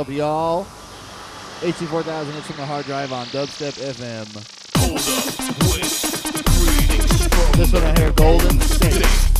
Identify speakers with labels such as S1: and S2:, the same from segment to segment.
S1: up,
S2: y'all. HD4000 hits from the hard drive on Dubstep FM. This one I hear, Golden State.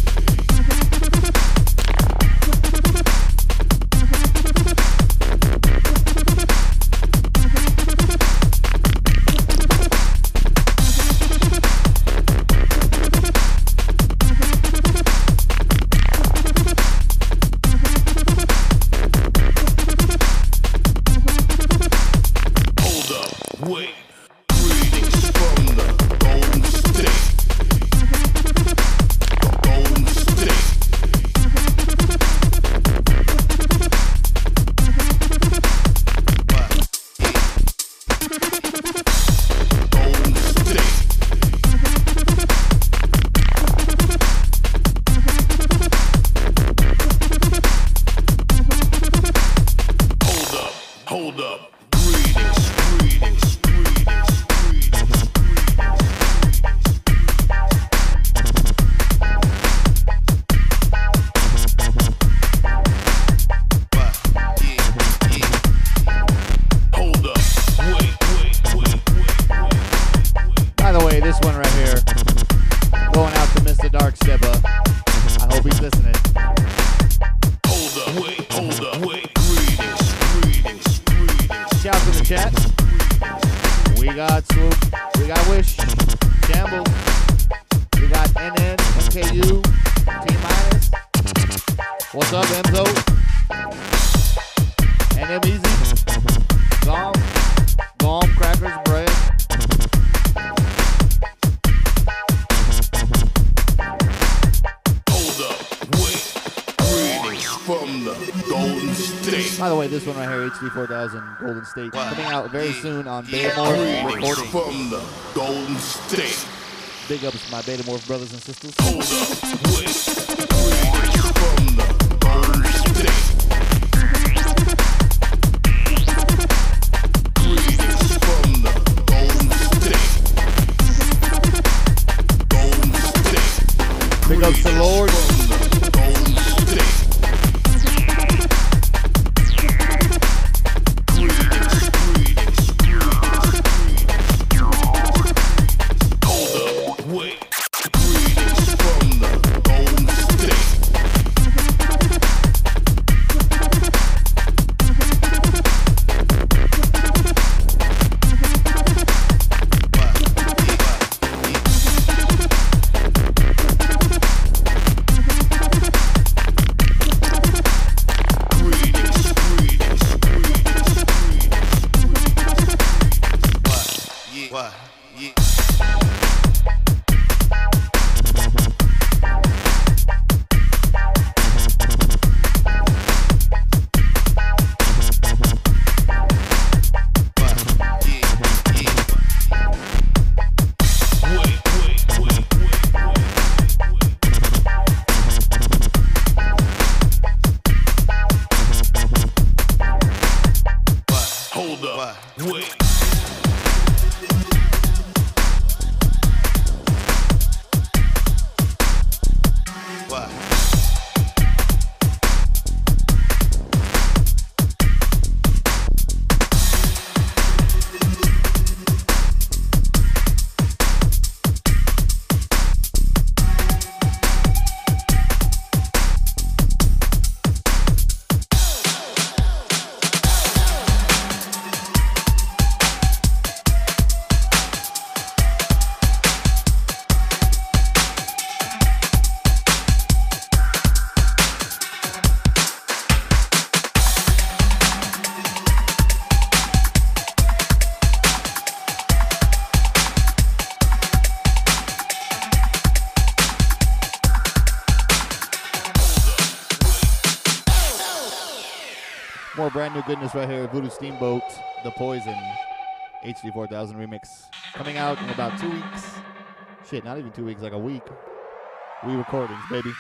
S1: Golden State. Wow.
S2: Coming out very soon on
S1: yeah.
S2: Betamorph Recording.
S1: From the Golden State.
S2: Big ups to my Betamorph brothers and sisters.
S1: Goodness right here. Voodoo Steamboat, The Poison, HD 4000 remix. Coming out in about two weeks. Shit, not even two weeks, like a week. We recordings, baby.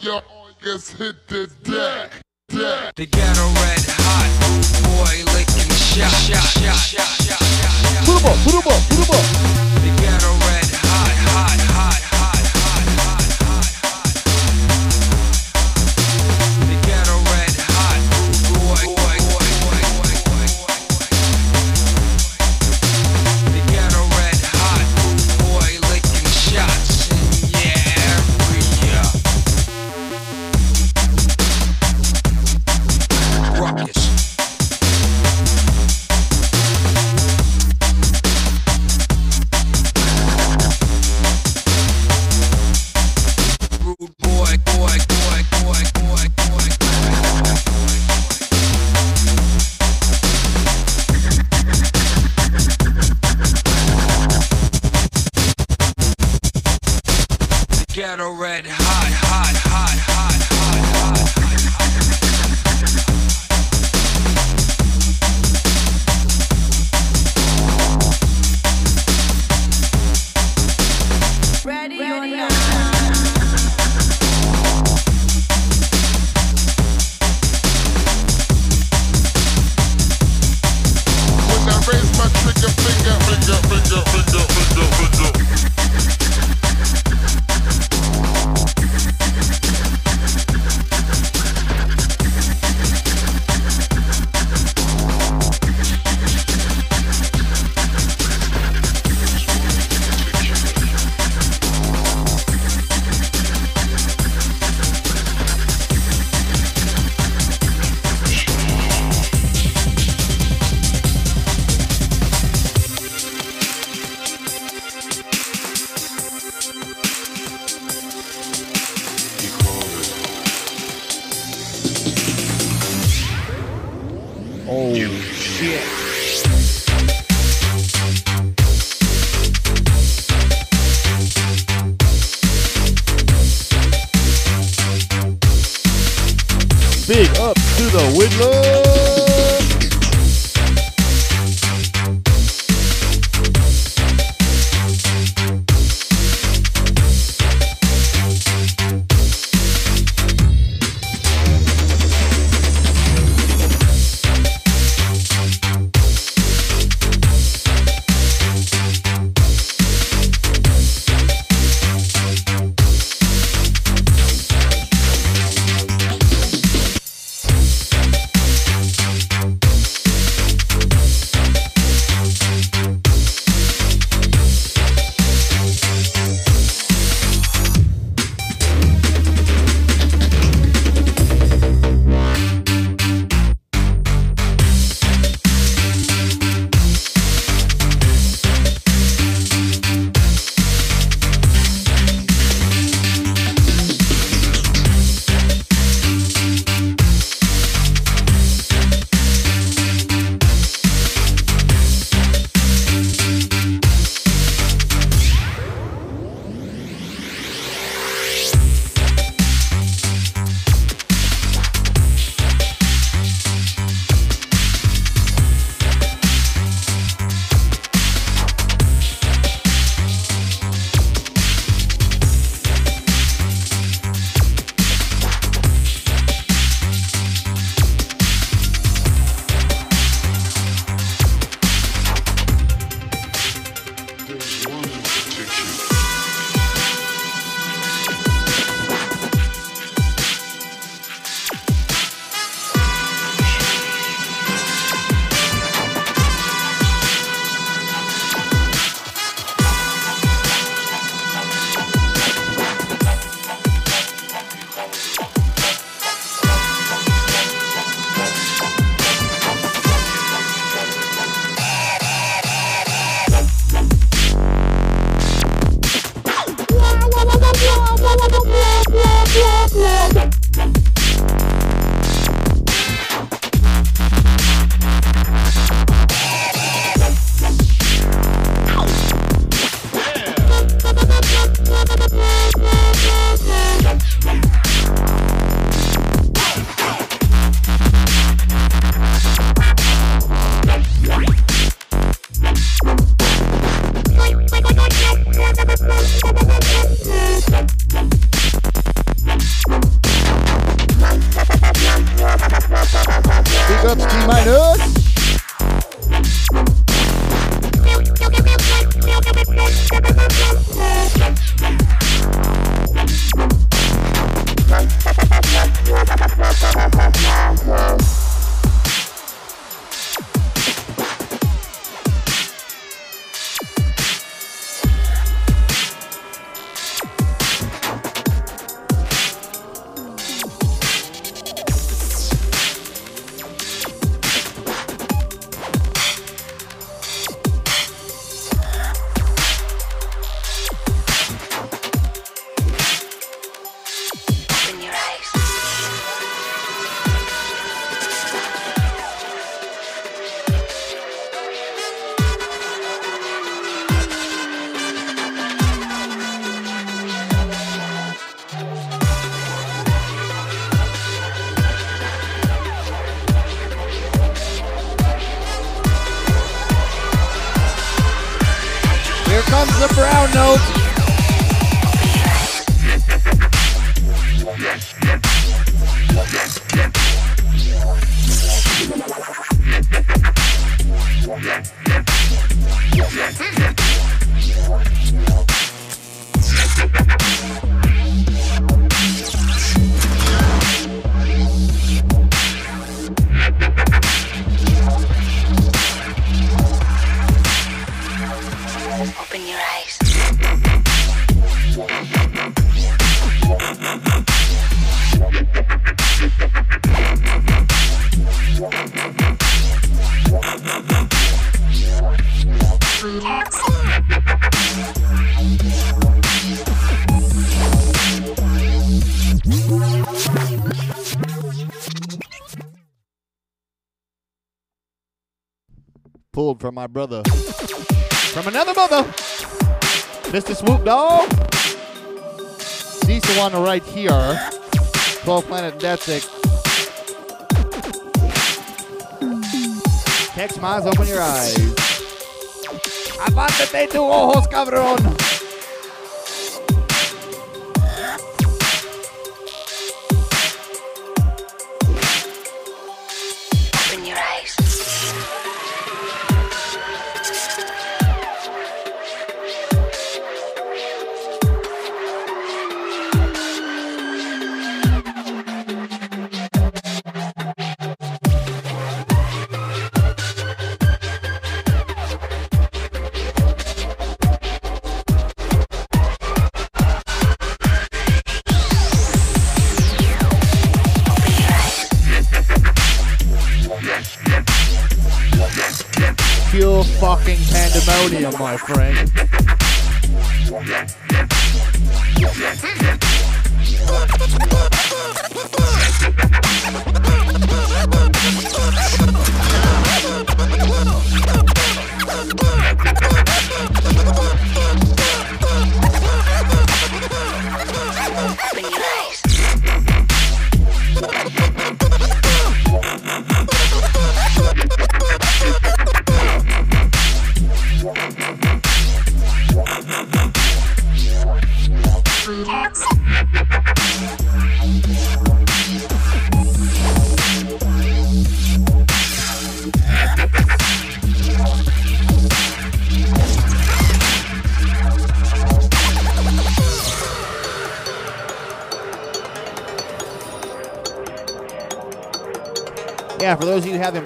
S3: your arm gets hit the
S4: deck, deck.
S1: They
S5: got a red
S1: brother. From another mother. Mr. Swoop Dog. He's the one right here. 12 Planet Deathstick. Text Miles, open your eyes. Apártate tu ojos, cabrón. My friend.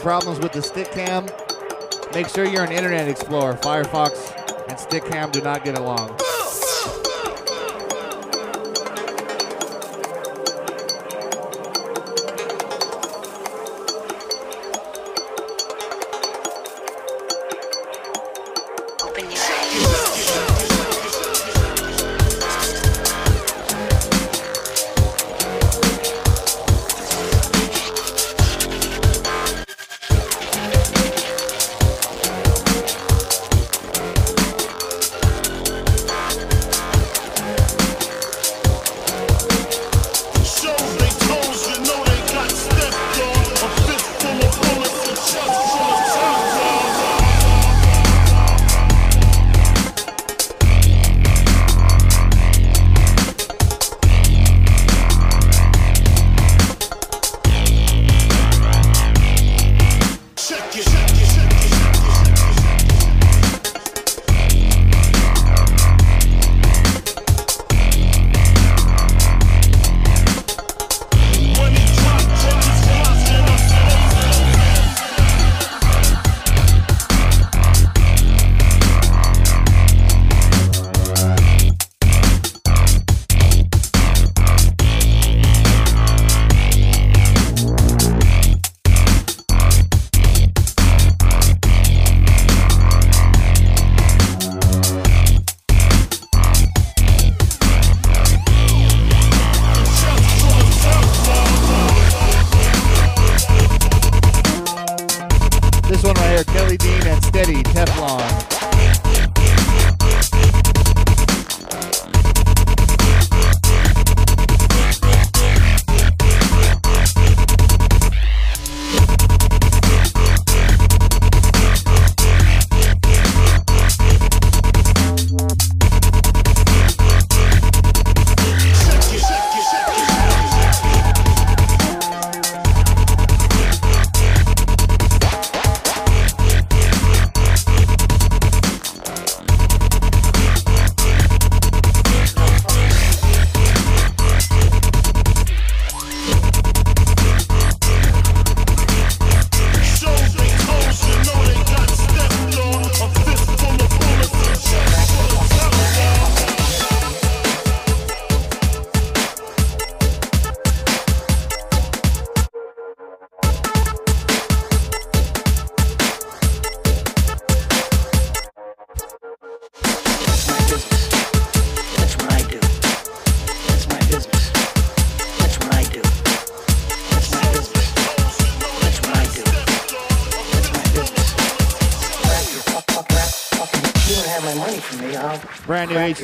S1: Problems with the Stickam, make sure you're an Internet Explorer. Firefox and Stickam do not get along.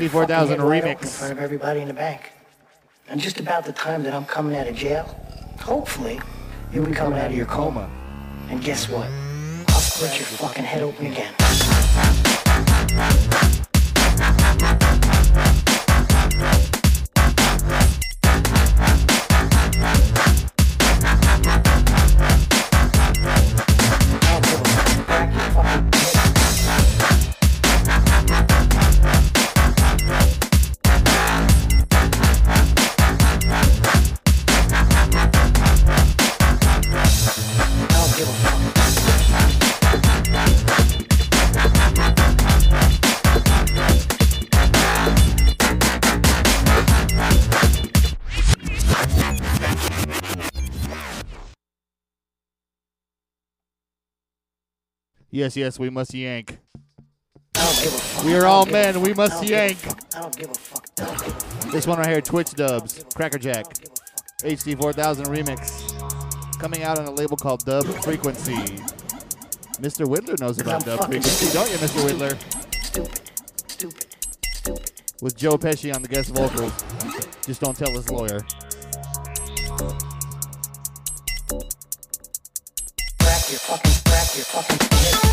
S6: In remix. of for everybody in the bank. And just about the time that I'm coming out of jail, hopefully, you'll be coming out of your coma. And guess what? I'll split your fucking head open again.
S1: Yes, yes, we must yank.
S6: I don't give a fuck.
S1: We are all men. We must
S6: I don't give a
S1: yank.
S6: I don't give a fuck. I don't give a fuck.
S1: This one right here, Twitch Dubs, Crackerjack, HD 4000 remix, coming out on a label called Dub Frequency. Mr. Whittler knows about Dub Frequency, don't you, Mr. Whittler?
S6: Stupid. Stupid. Stupid.
S1: With Joe Pesci on the guest vocals. Just don't tell his lawyer.
S6: Crack your fucking, crack your fucking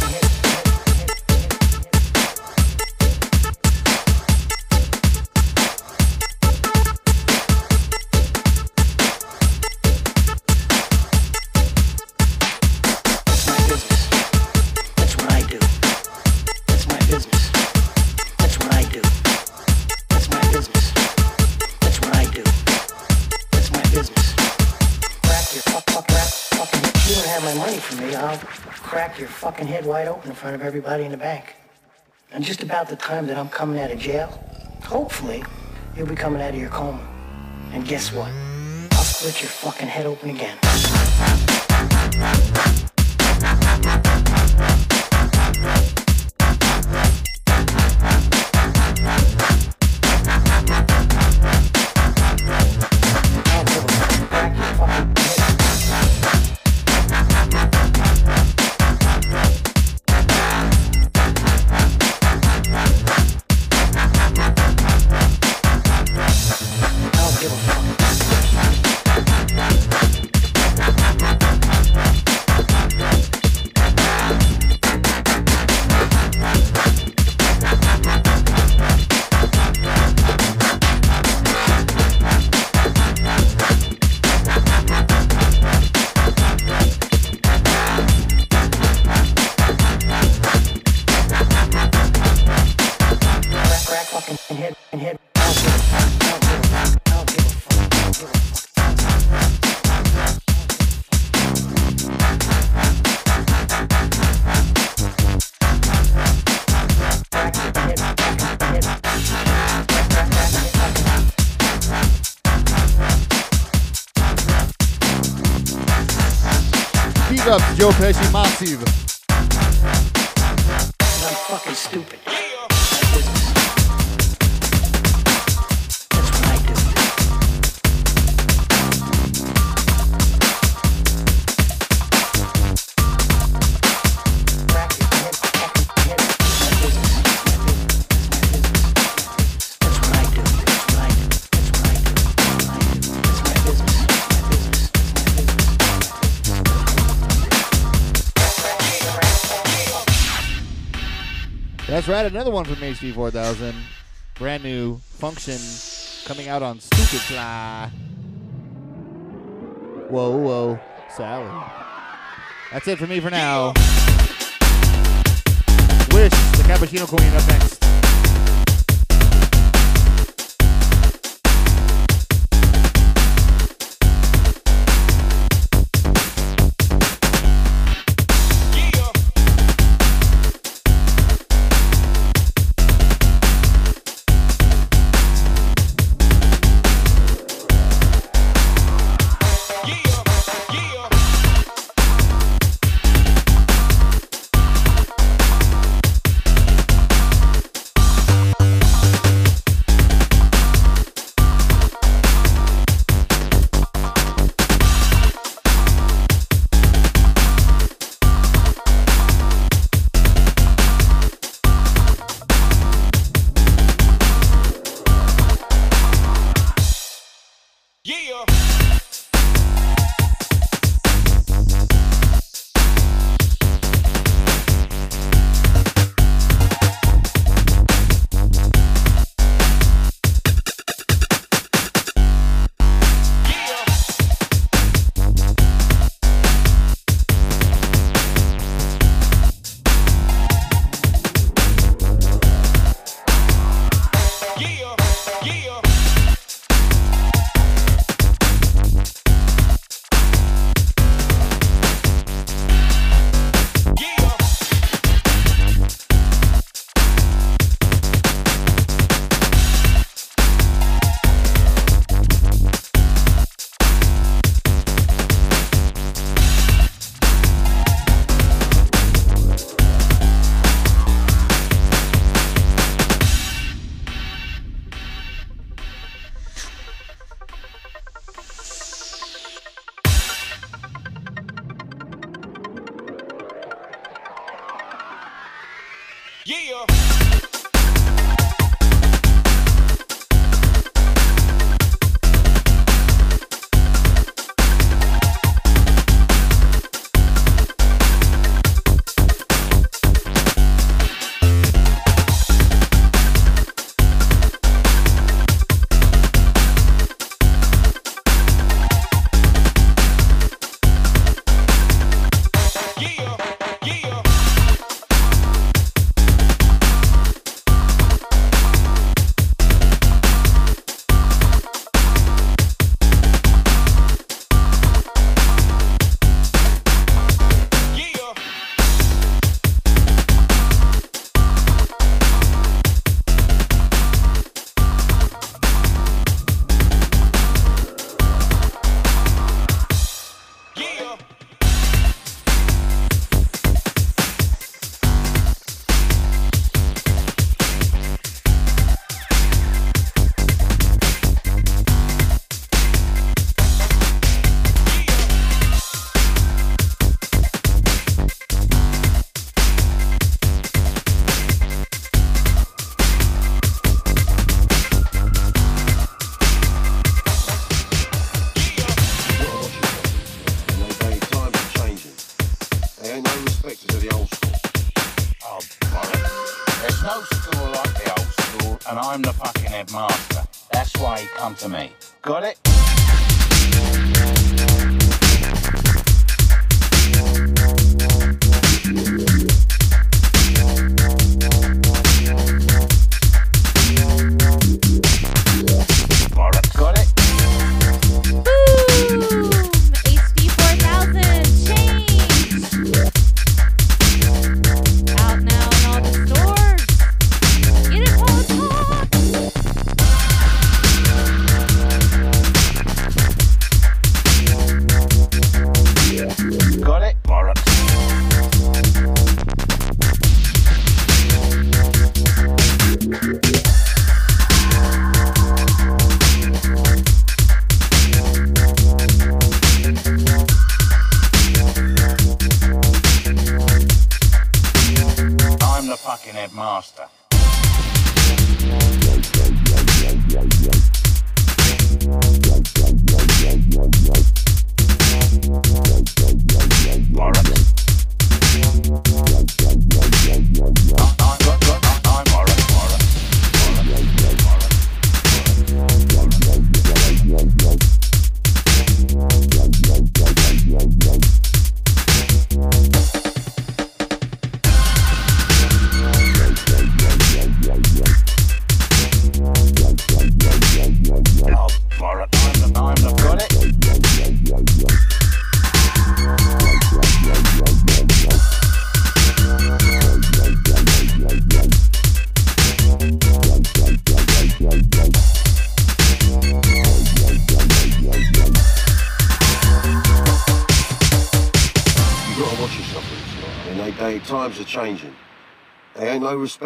S6: I'll crack your fucking head wide open in front of everybody in the bank. And just about the time that I'm coming out of jail, hopefully, you'll be coming out of your coma. And guess what? I'll split your fucking head open again. That's
S1: right, another one from HD 4000. Brand new function coming out on Stupid Fly. Whoa, whoa, Sally. That's it for me for now. Wish, the Cappuccino Queen, up next.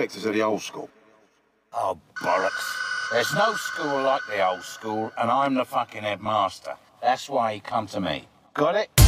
S7: directors of the old school.
S8: Oh, bollocks. There's no school like the old school, and I'm the fucking headmaster. That's why he come to me. Got it?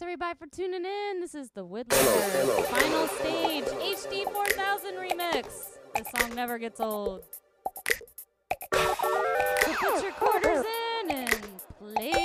S9: Thanks everybody for tuning in. This is the Woodlocker final stage HD 4000 remix. This song never gets old. So put your quarters in and play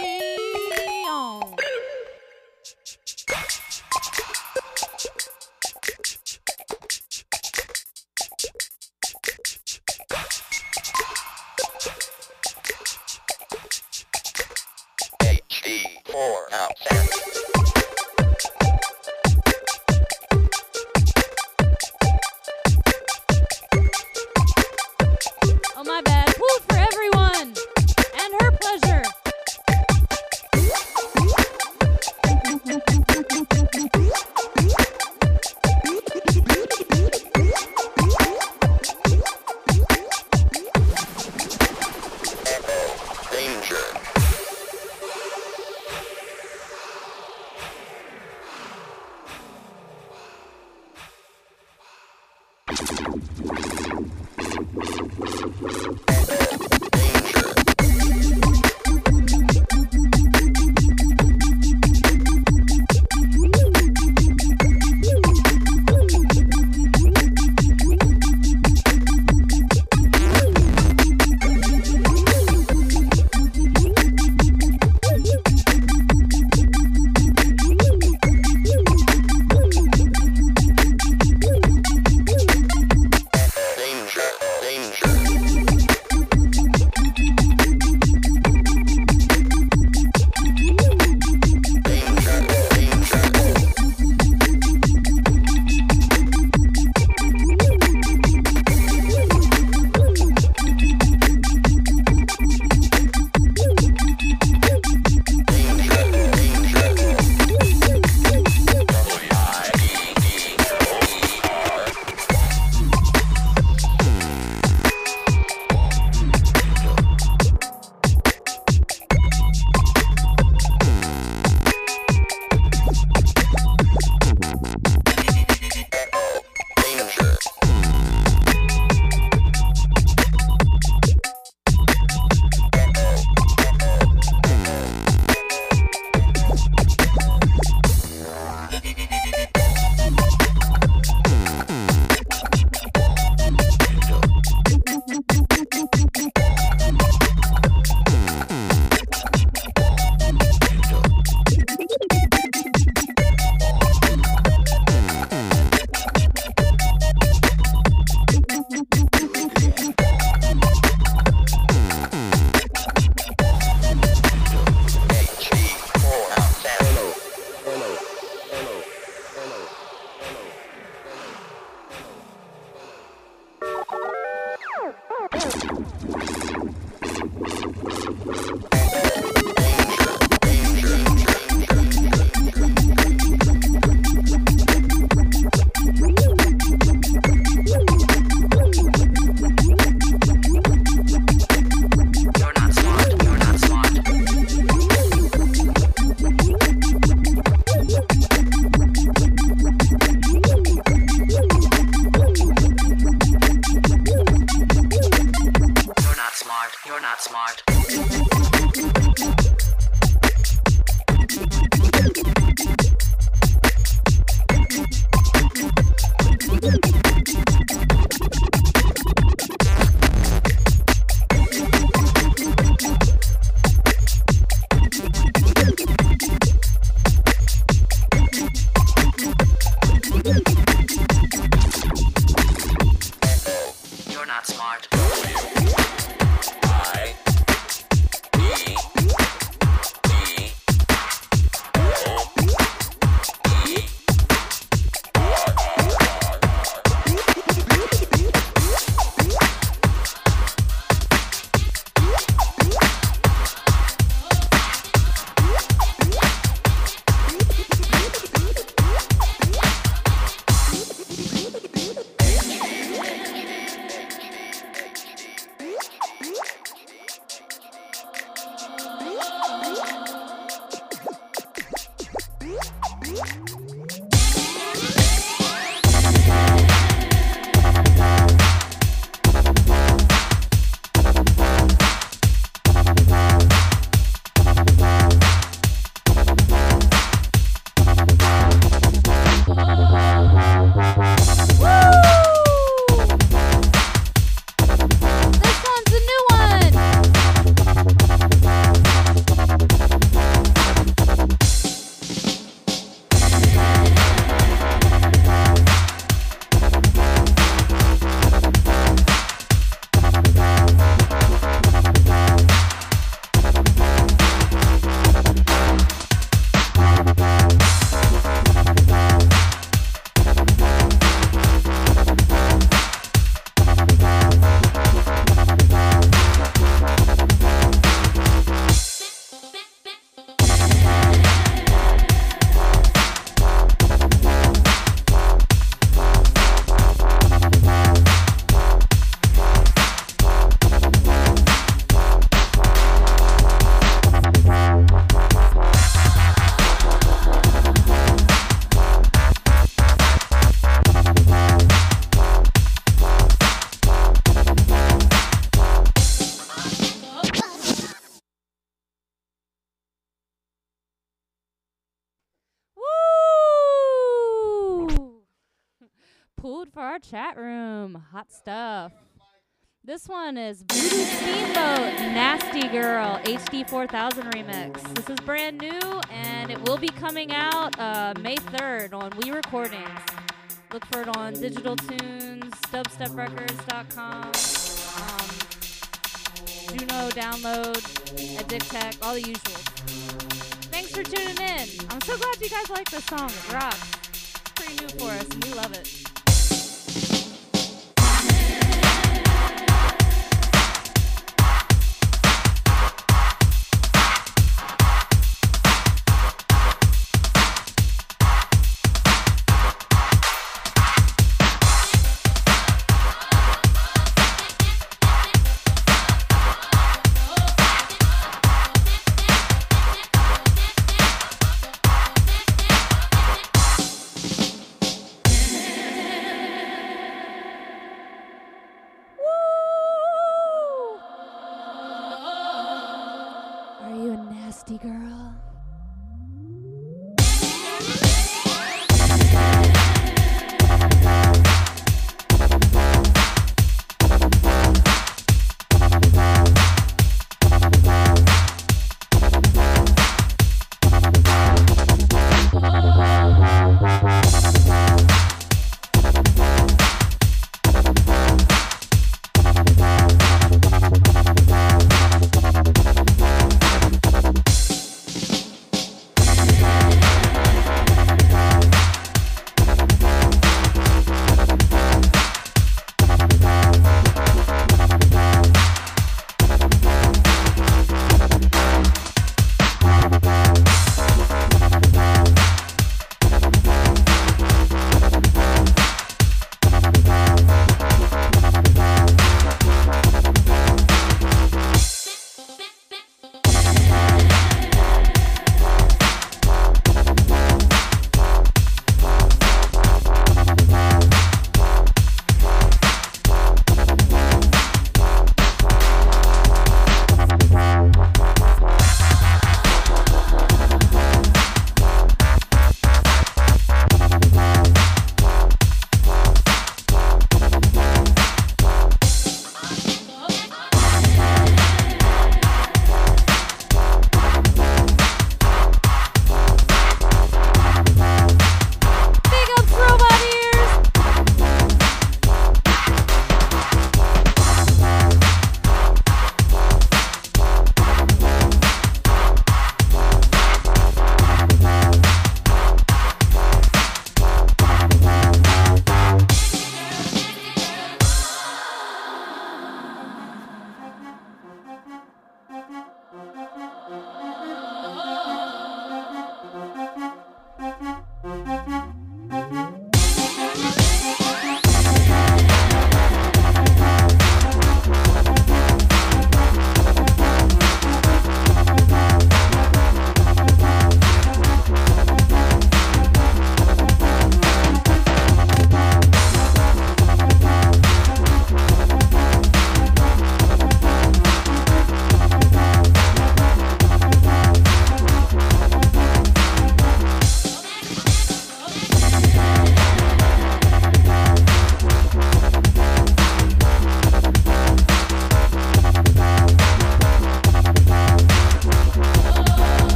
S9: chat room. Hot stuff. This one is Voodoo Steamboat Nasty Girl HD 4000 remix. This is brand new and it will be coming out uh, May 3rd on We Recordings. Look for it on Digital Tunes, dubsteprecords.com, um, Juno download, Addictech, all the usual. Thanks for tuning in. I'm so glad you guys like this song. It rocks. It's pretty new for us and we love it.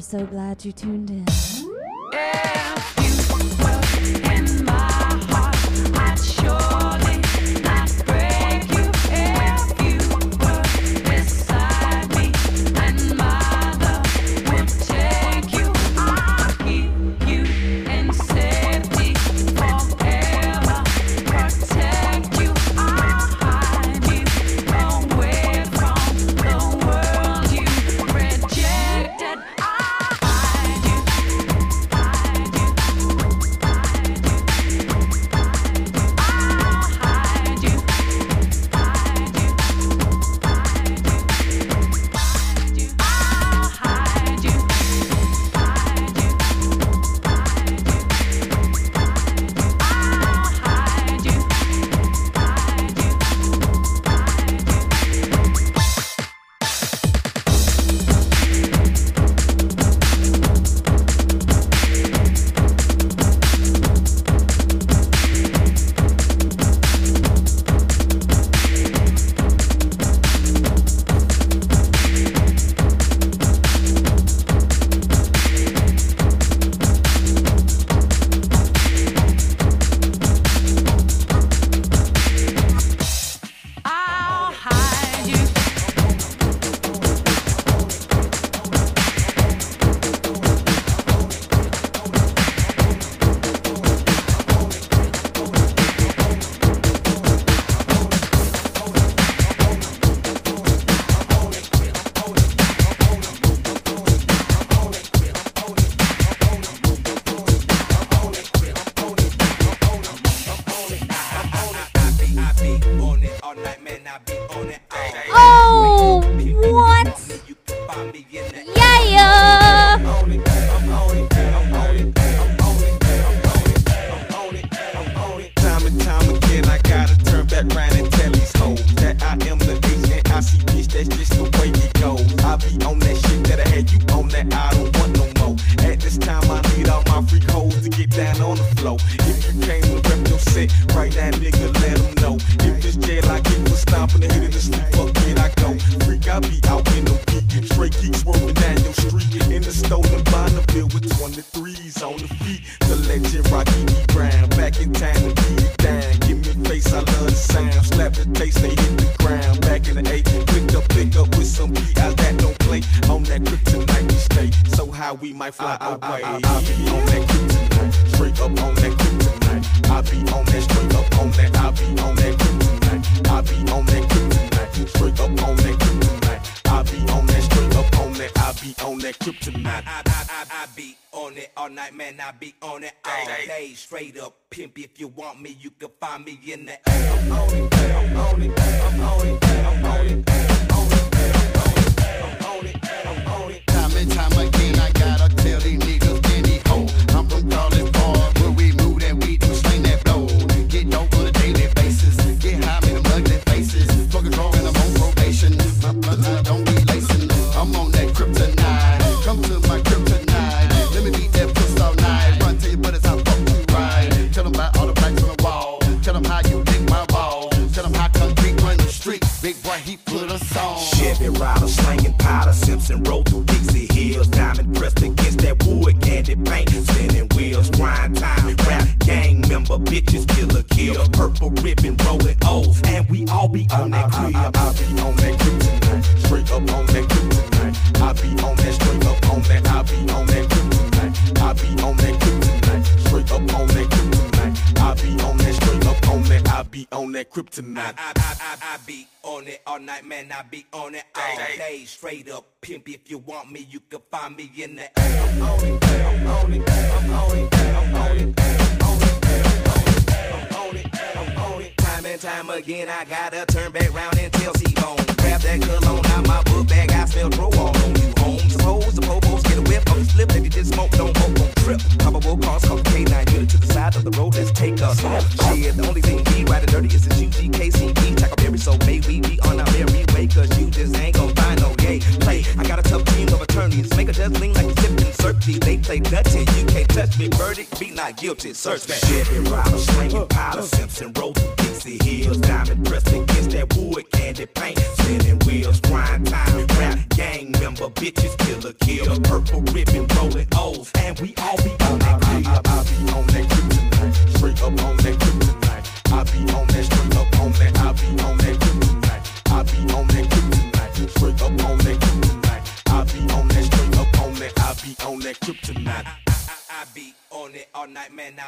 S10: So glad
S11: you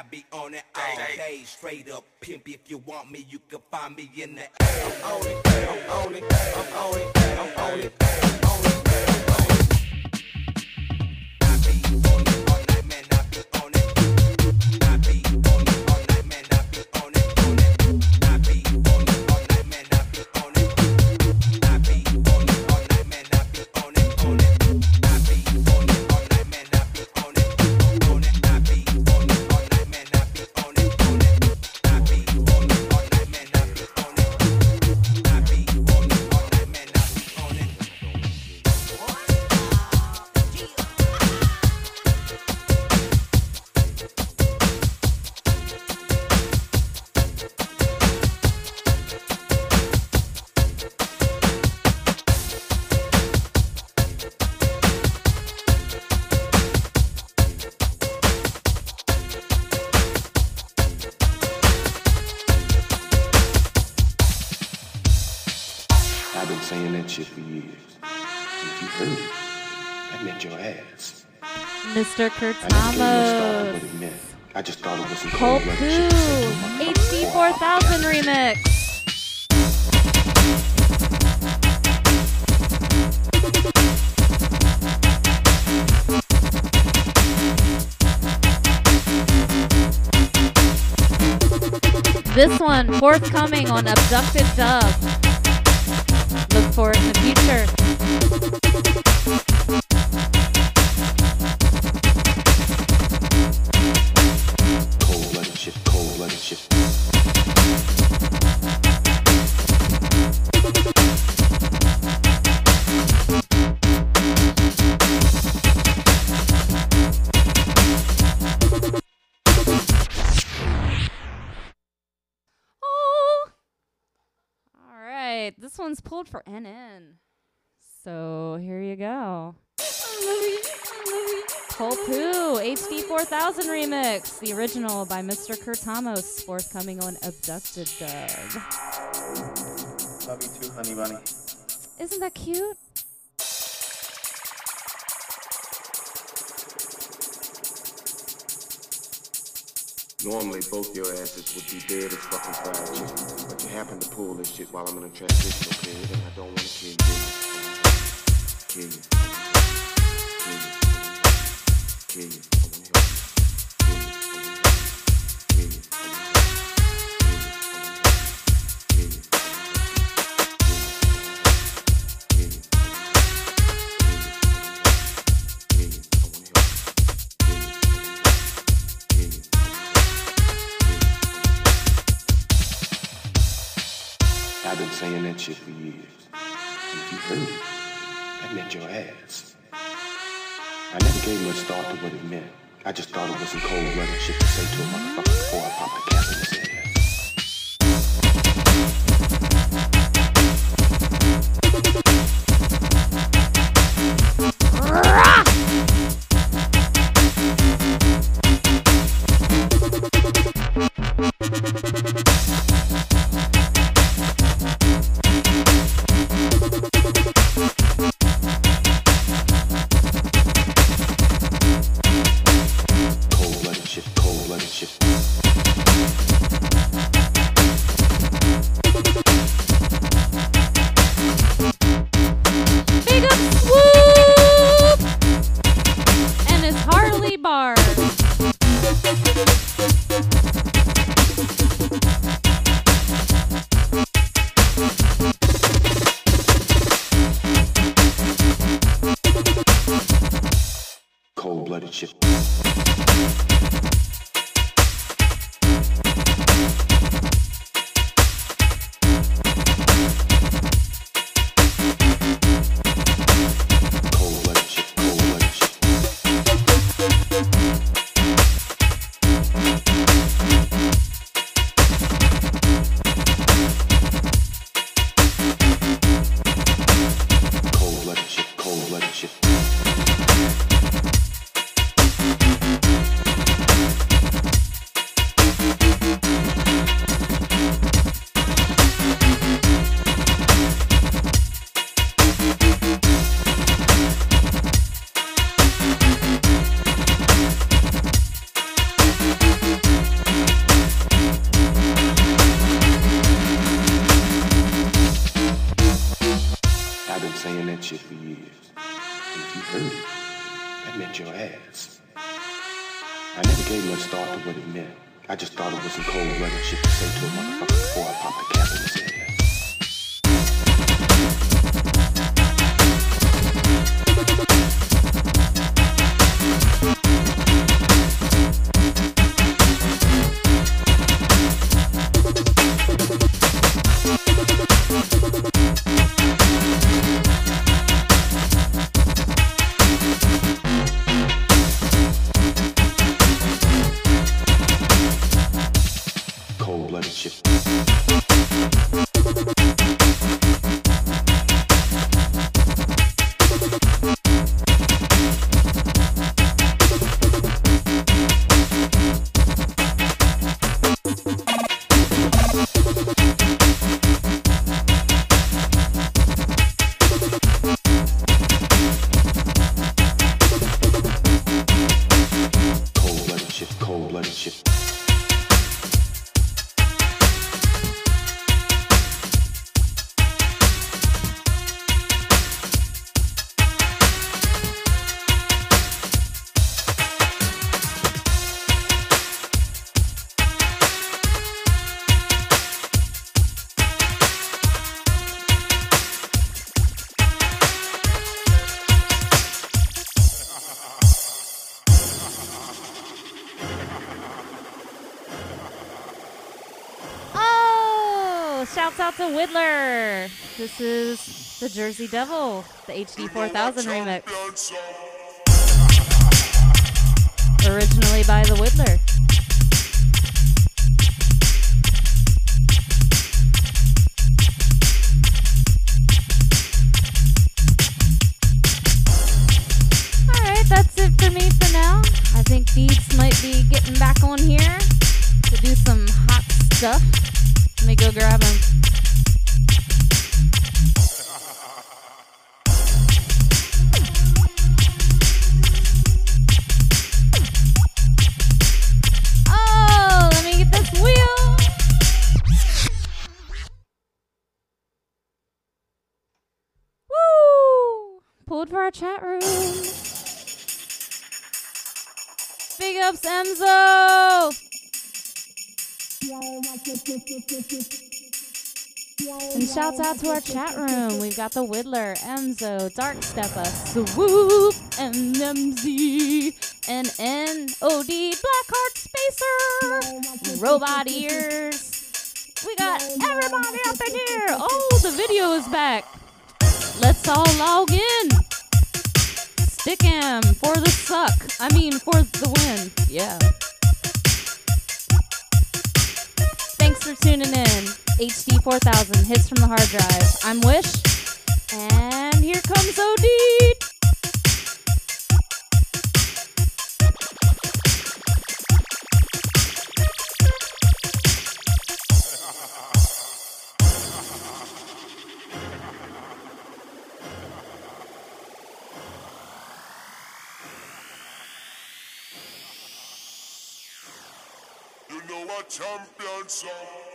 S12: I be on
S13: it all day. Straight up pimp. If you want me, you can find me in the. I'm on it. I'm on it. I'm on it. I'm on it. I just
S7: thought it was
S9: Cold Poo, HD 4000 remix. This one forthcoming on Abducted Dub. Look for it in the future. One's pulled for NN. So here you go. Pull 2, HD 4000 remix. The original by Mr. Kurtamos, forthcoming on Abducted Dub.
S14: Love you too, honey bunny.
S9: Isn't that cute?
S15: Normally, both your asses would be dead as fucking fried chicken. But you happen to pull this shit while I'm in a transitional period, and I don't want to kill you. Kill you. Kill you. Kill you. I've been saying that shit for years. If you heard it, that meant your ass. I never gave much thought to what it meant. I just thought it was some cold-blooded shit to say to a motherfucker before I popped the cap in his ass. Widdler. This is the Jersey Devil, the HD 4000 remix. Originally by the Widdler. Alright, that's it for me for now. I think Beats might be getting back on here to
S9: do some hot stuff. Let me go grab him. Ups, Enzo. And shouts out to our chat room. We've got the Widdler, Enzo, Dark Steppa, Swoop, and MZ, and NOD, Blackheart Spacer, Robot Ears. We got everybody up in here. Oh, the video is back. Let's all log in. 'Em for the suck. I mean, for the win. Yeah. Thanks for tuning in. HD 4000 hits from the hard drive. I'm Wish, and here comes OD.
S4: Champion song.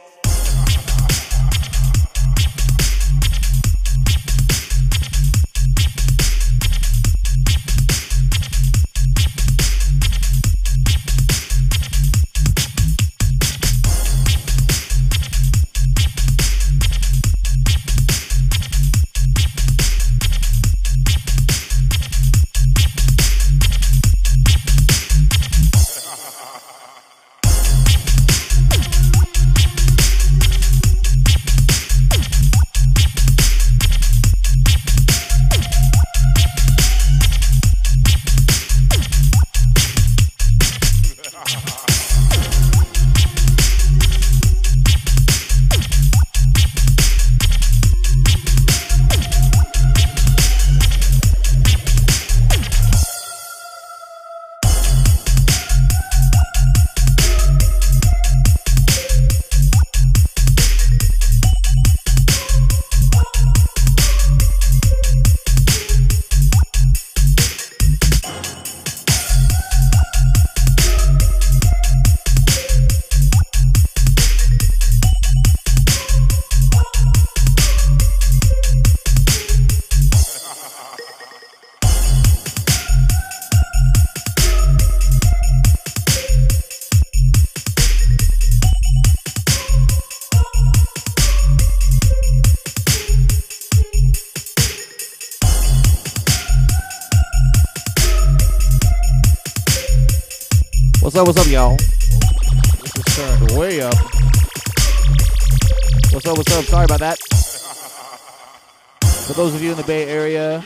S1: Those of you in the Bay Area,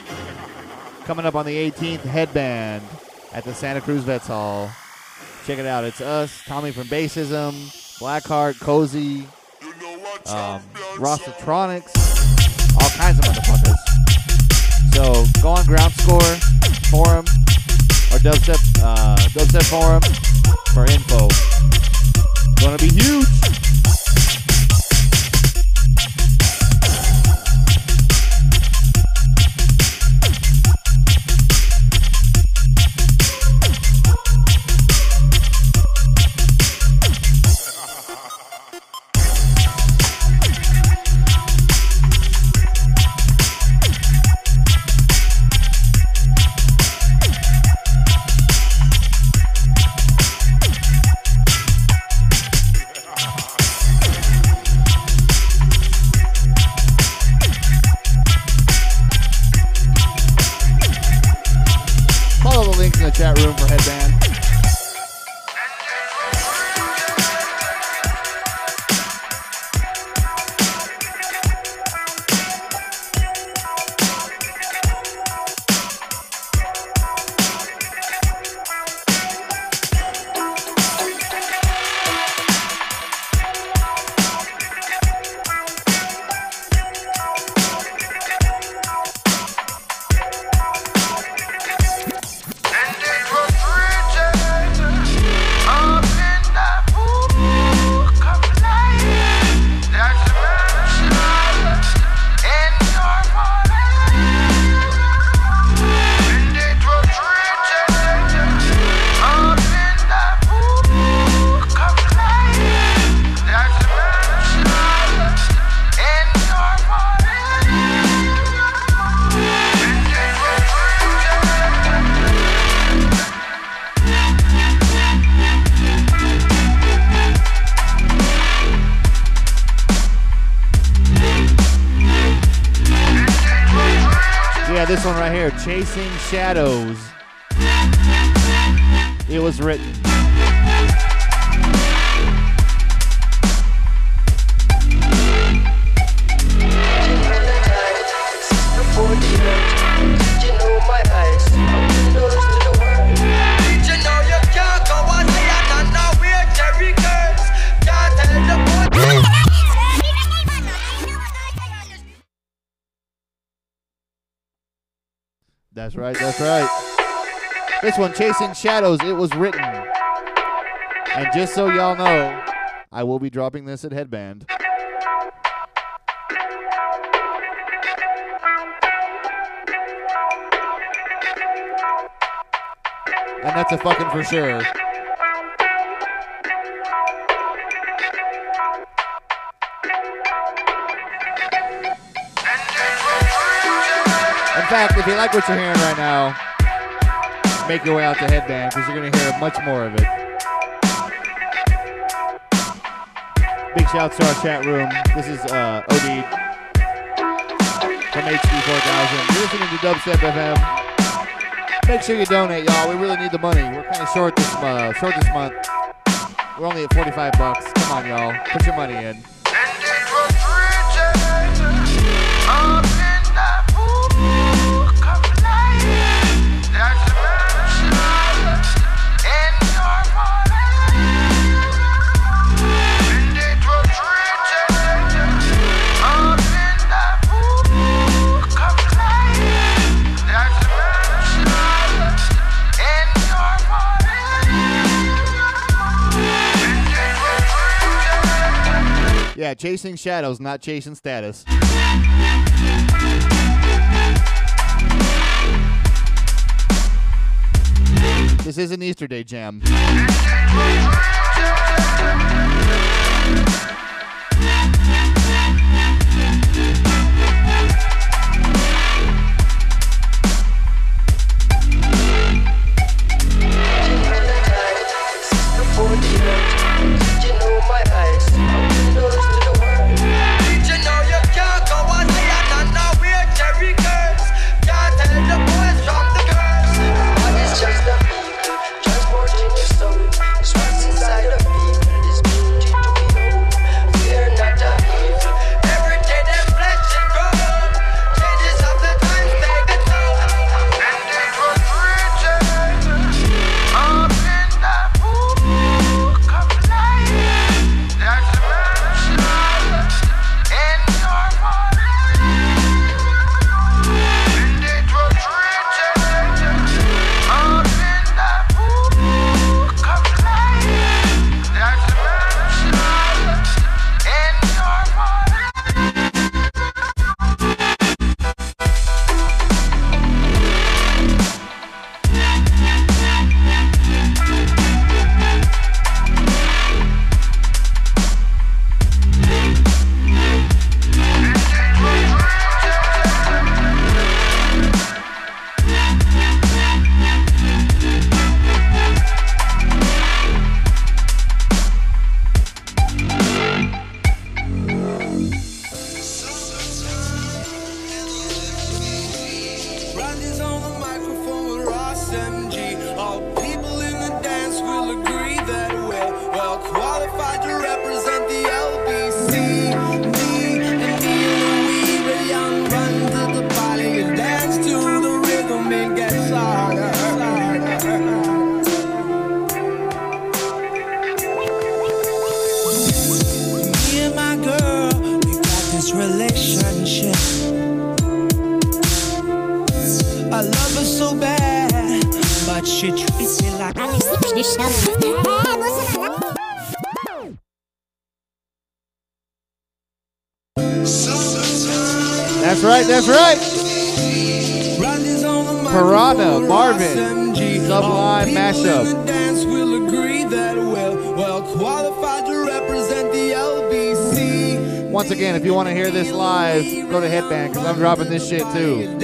S1: coming up on the 18th, Headband at the Santa Cruz Vets Hall. Check it out. It's us, Tommy from Bassism, Blackheart, Cozy, um, Rostatronics, all kinds of motherfuckers. So go on Ground Score Forum or Dubstep, uh, Dubstep Forum for info. Gonna be huge. Chasing That's right, that's right. This one, Chasing Shadows, it was written. And just so y'all know, I will be dropping this at Headband. And that's a fucking for sure. Fact, if you like what you're hearing right now, make your way out to Headband because you're going to hear much more of it. Big shouts to our chat room. This is uh, OD from HD4000. You're listening to Dubstep FM. Make sure you donate, y'all. We really need the money. We're kind of short this uh, short this month. We're only at 45 bucks. Come on, y'all. Put your money in. Yeah, chasing shadows, not chasing status. This is an Easter Day jam. Dropping this shit too.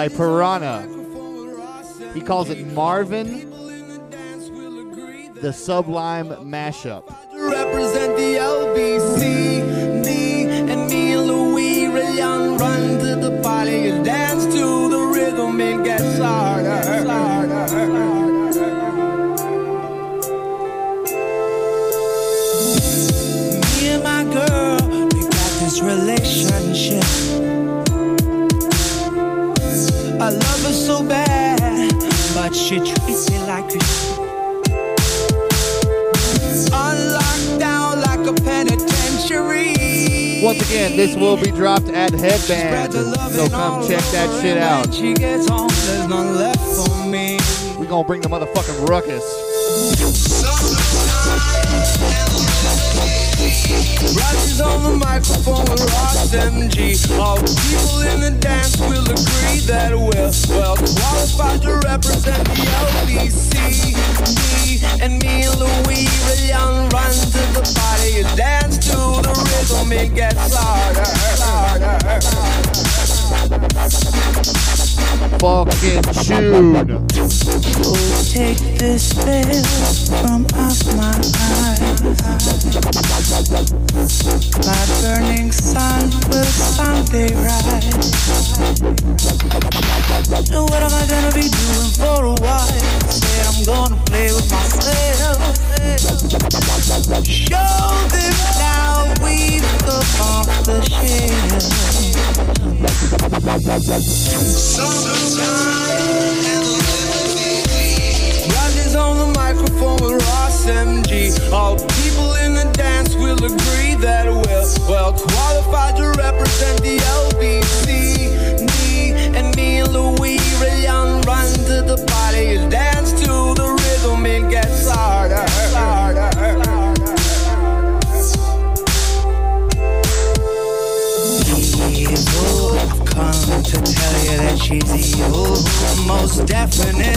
S1: By Piranha. He calls it Marvin, the Sublime Mashup.
S16: This
S1: will be dropped at Headband, so come check that shit out. We gonna bring the motherfucking ruckus.
S16: Rises on the microphone with Ross MG. All the people in the dance will agree that we're well qualified to represent the LBC. Me and me and Louis Rayon run to the party and dance to the rhythm. It gets harder, harder.
S1: Fucking tune.
S16: Take this veil from off my eyes. My burning sun will someday rise. So what am I gonna be doing for a while? Said I'm gonna play with myself. Show them now we've come off the shelf. Rises on the microphone with Ross MG. All people in the dance will agree that we're well qualified to represent the LBC. Me and me and Louis Rayon run to the party dance to the rhythm. It gets harder, harder. To tell you that she's evil, most definitely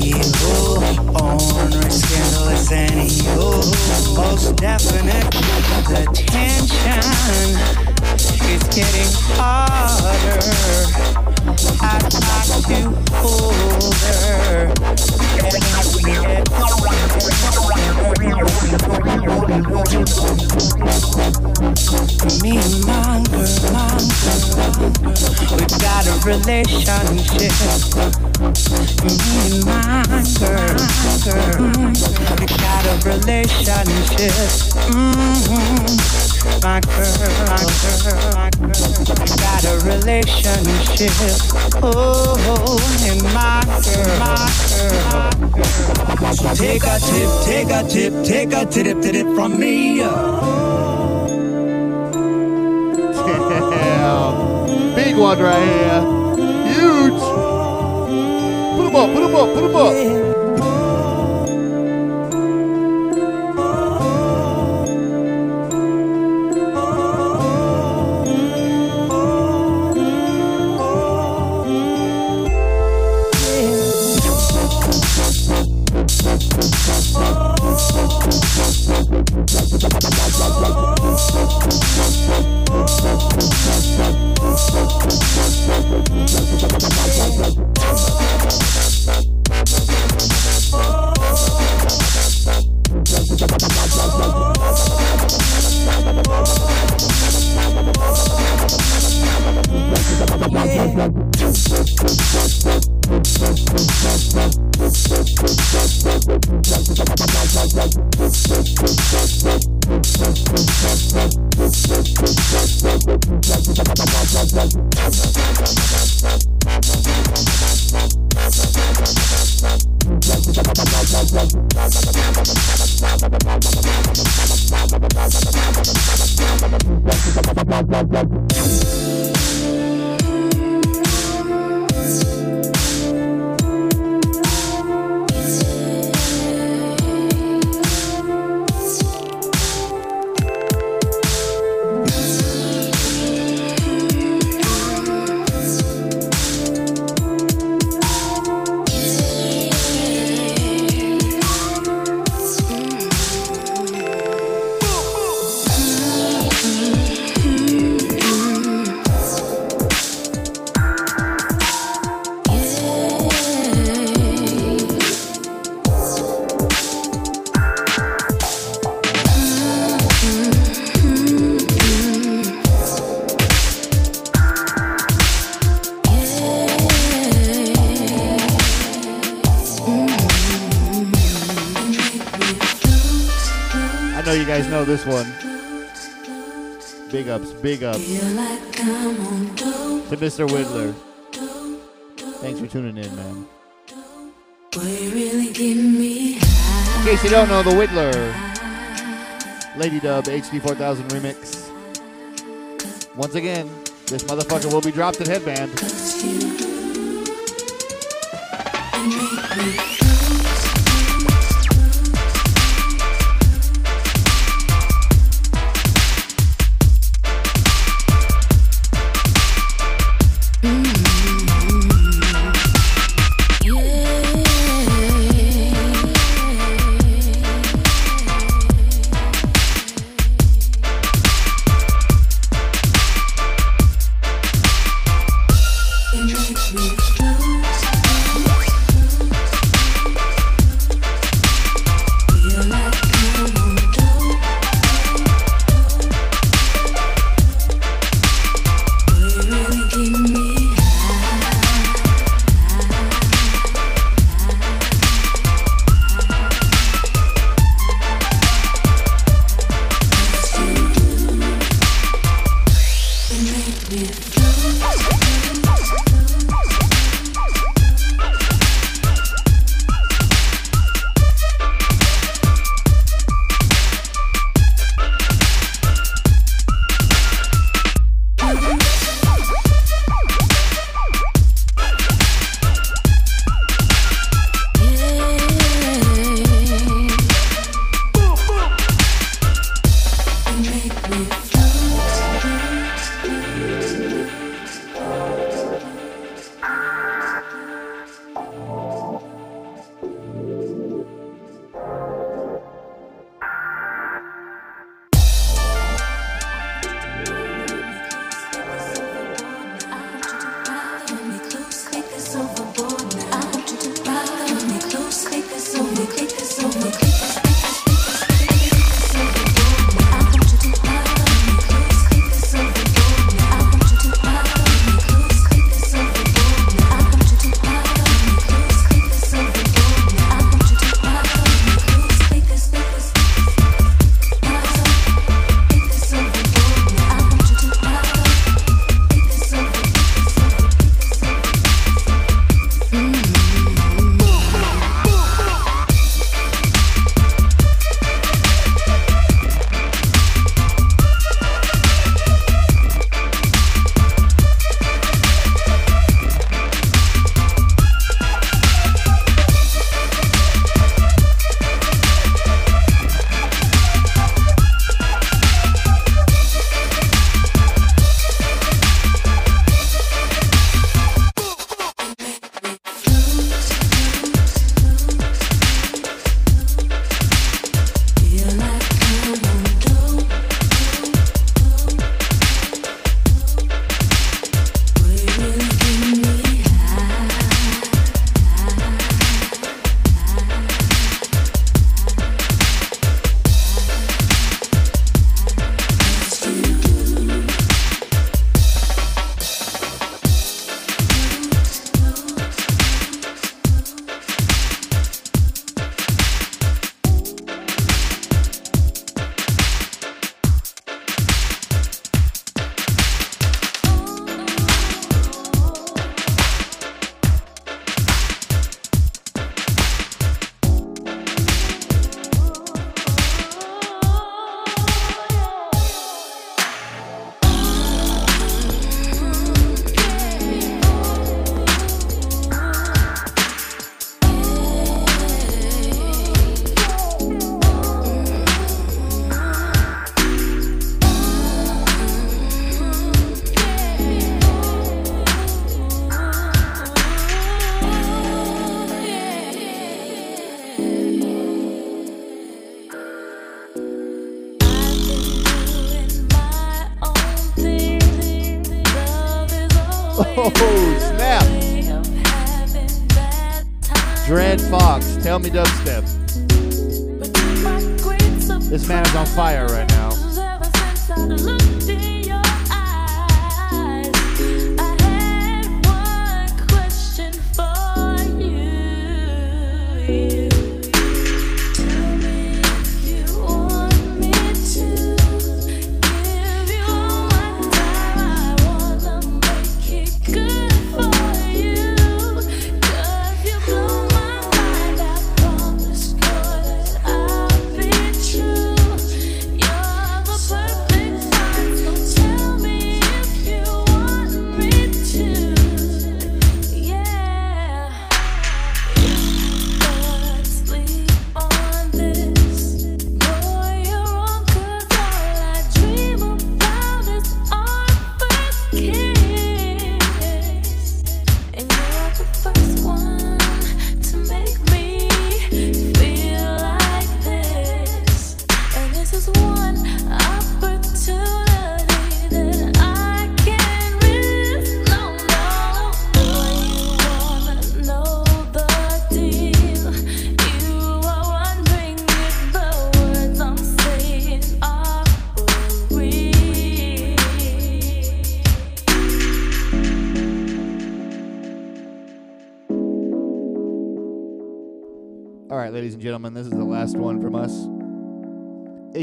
S16: evil, ornery, scandalous, and evil, most definitely. The tension is getting harder. Her. Me and my girl, my we got a relationship. Me and my girl, girl, we got a relationship. Mm-hmm. Oh, my girl, my girl, my girl, we got a relationship. Oh, and my girl, my girl. Take a tip, take a tip, take a tip, tip from me.
S1: Damn. Big one right here. Huge. Put up, put up, put up. Yeah. Big up to Mr. Widdler. Thanks for tuning in, man. In case you don't know, the Widdler Lady Dub HD 4000 remix. Once again, this motherfucker will be dropped at Headband.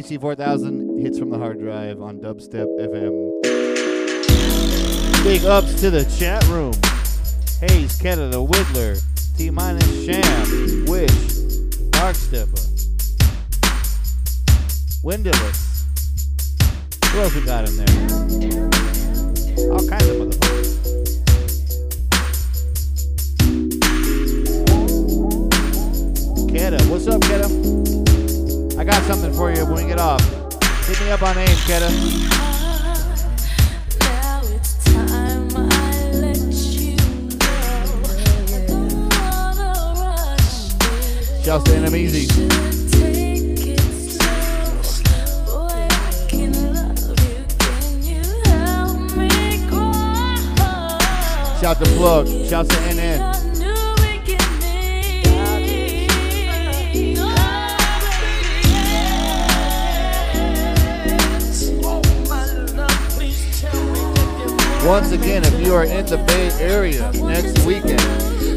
S10: HD4000 hits from the hard drive on Dubstep FM. Big ups to the chat room. Hayes, the Widdler, T Minus Sham, Wish, Darkstepper, Windowless. Who else we got in there? All kinds of motherfuckers. Keta, what's up, Keta? I got something for you when we get off. Hit me up on AIM, Keta. Shouts to Enemies. Shout to Plug. Shout out to NN. Once again, if you are in the Bay Area next weekend,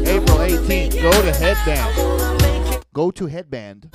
S10: April 18th, go to Headband. Go to Headband.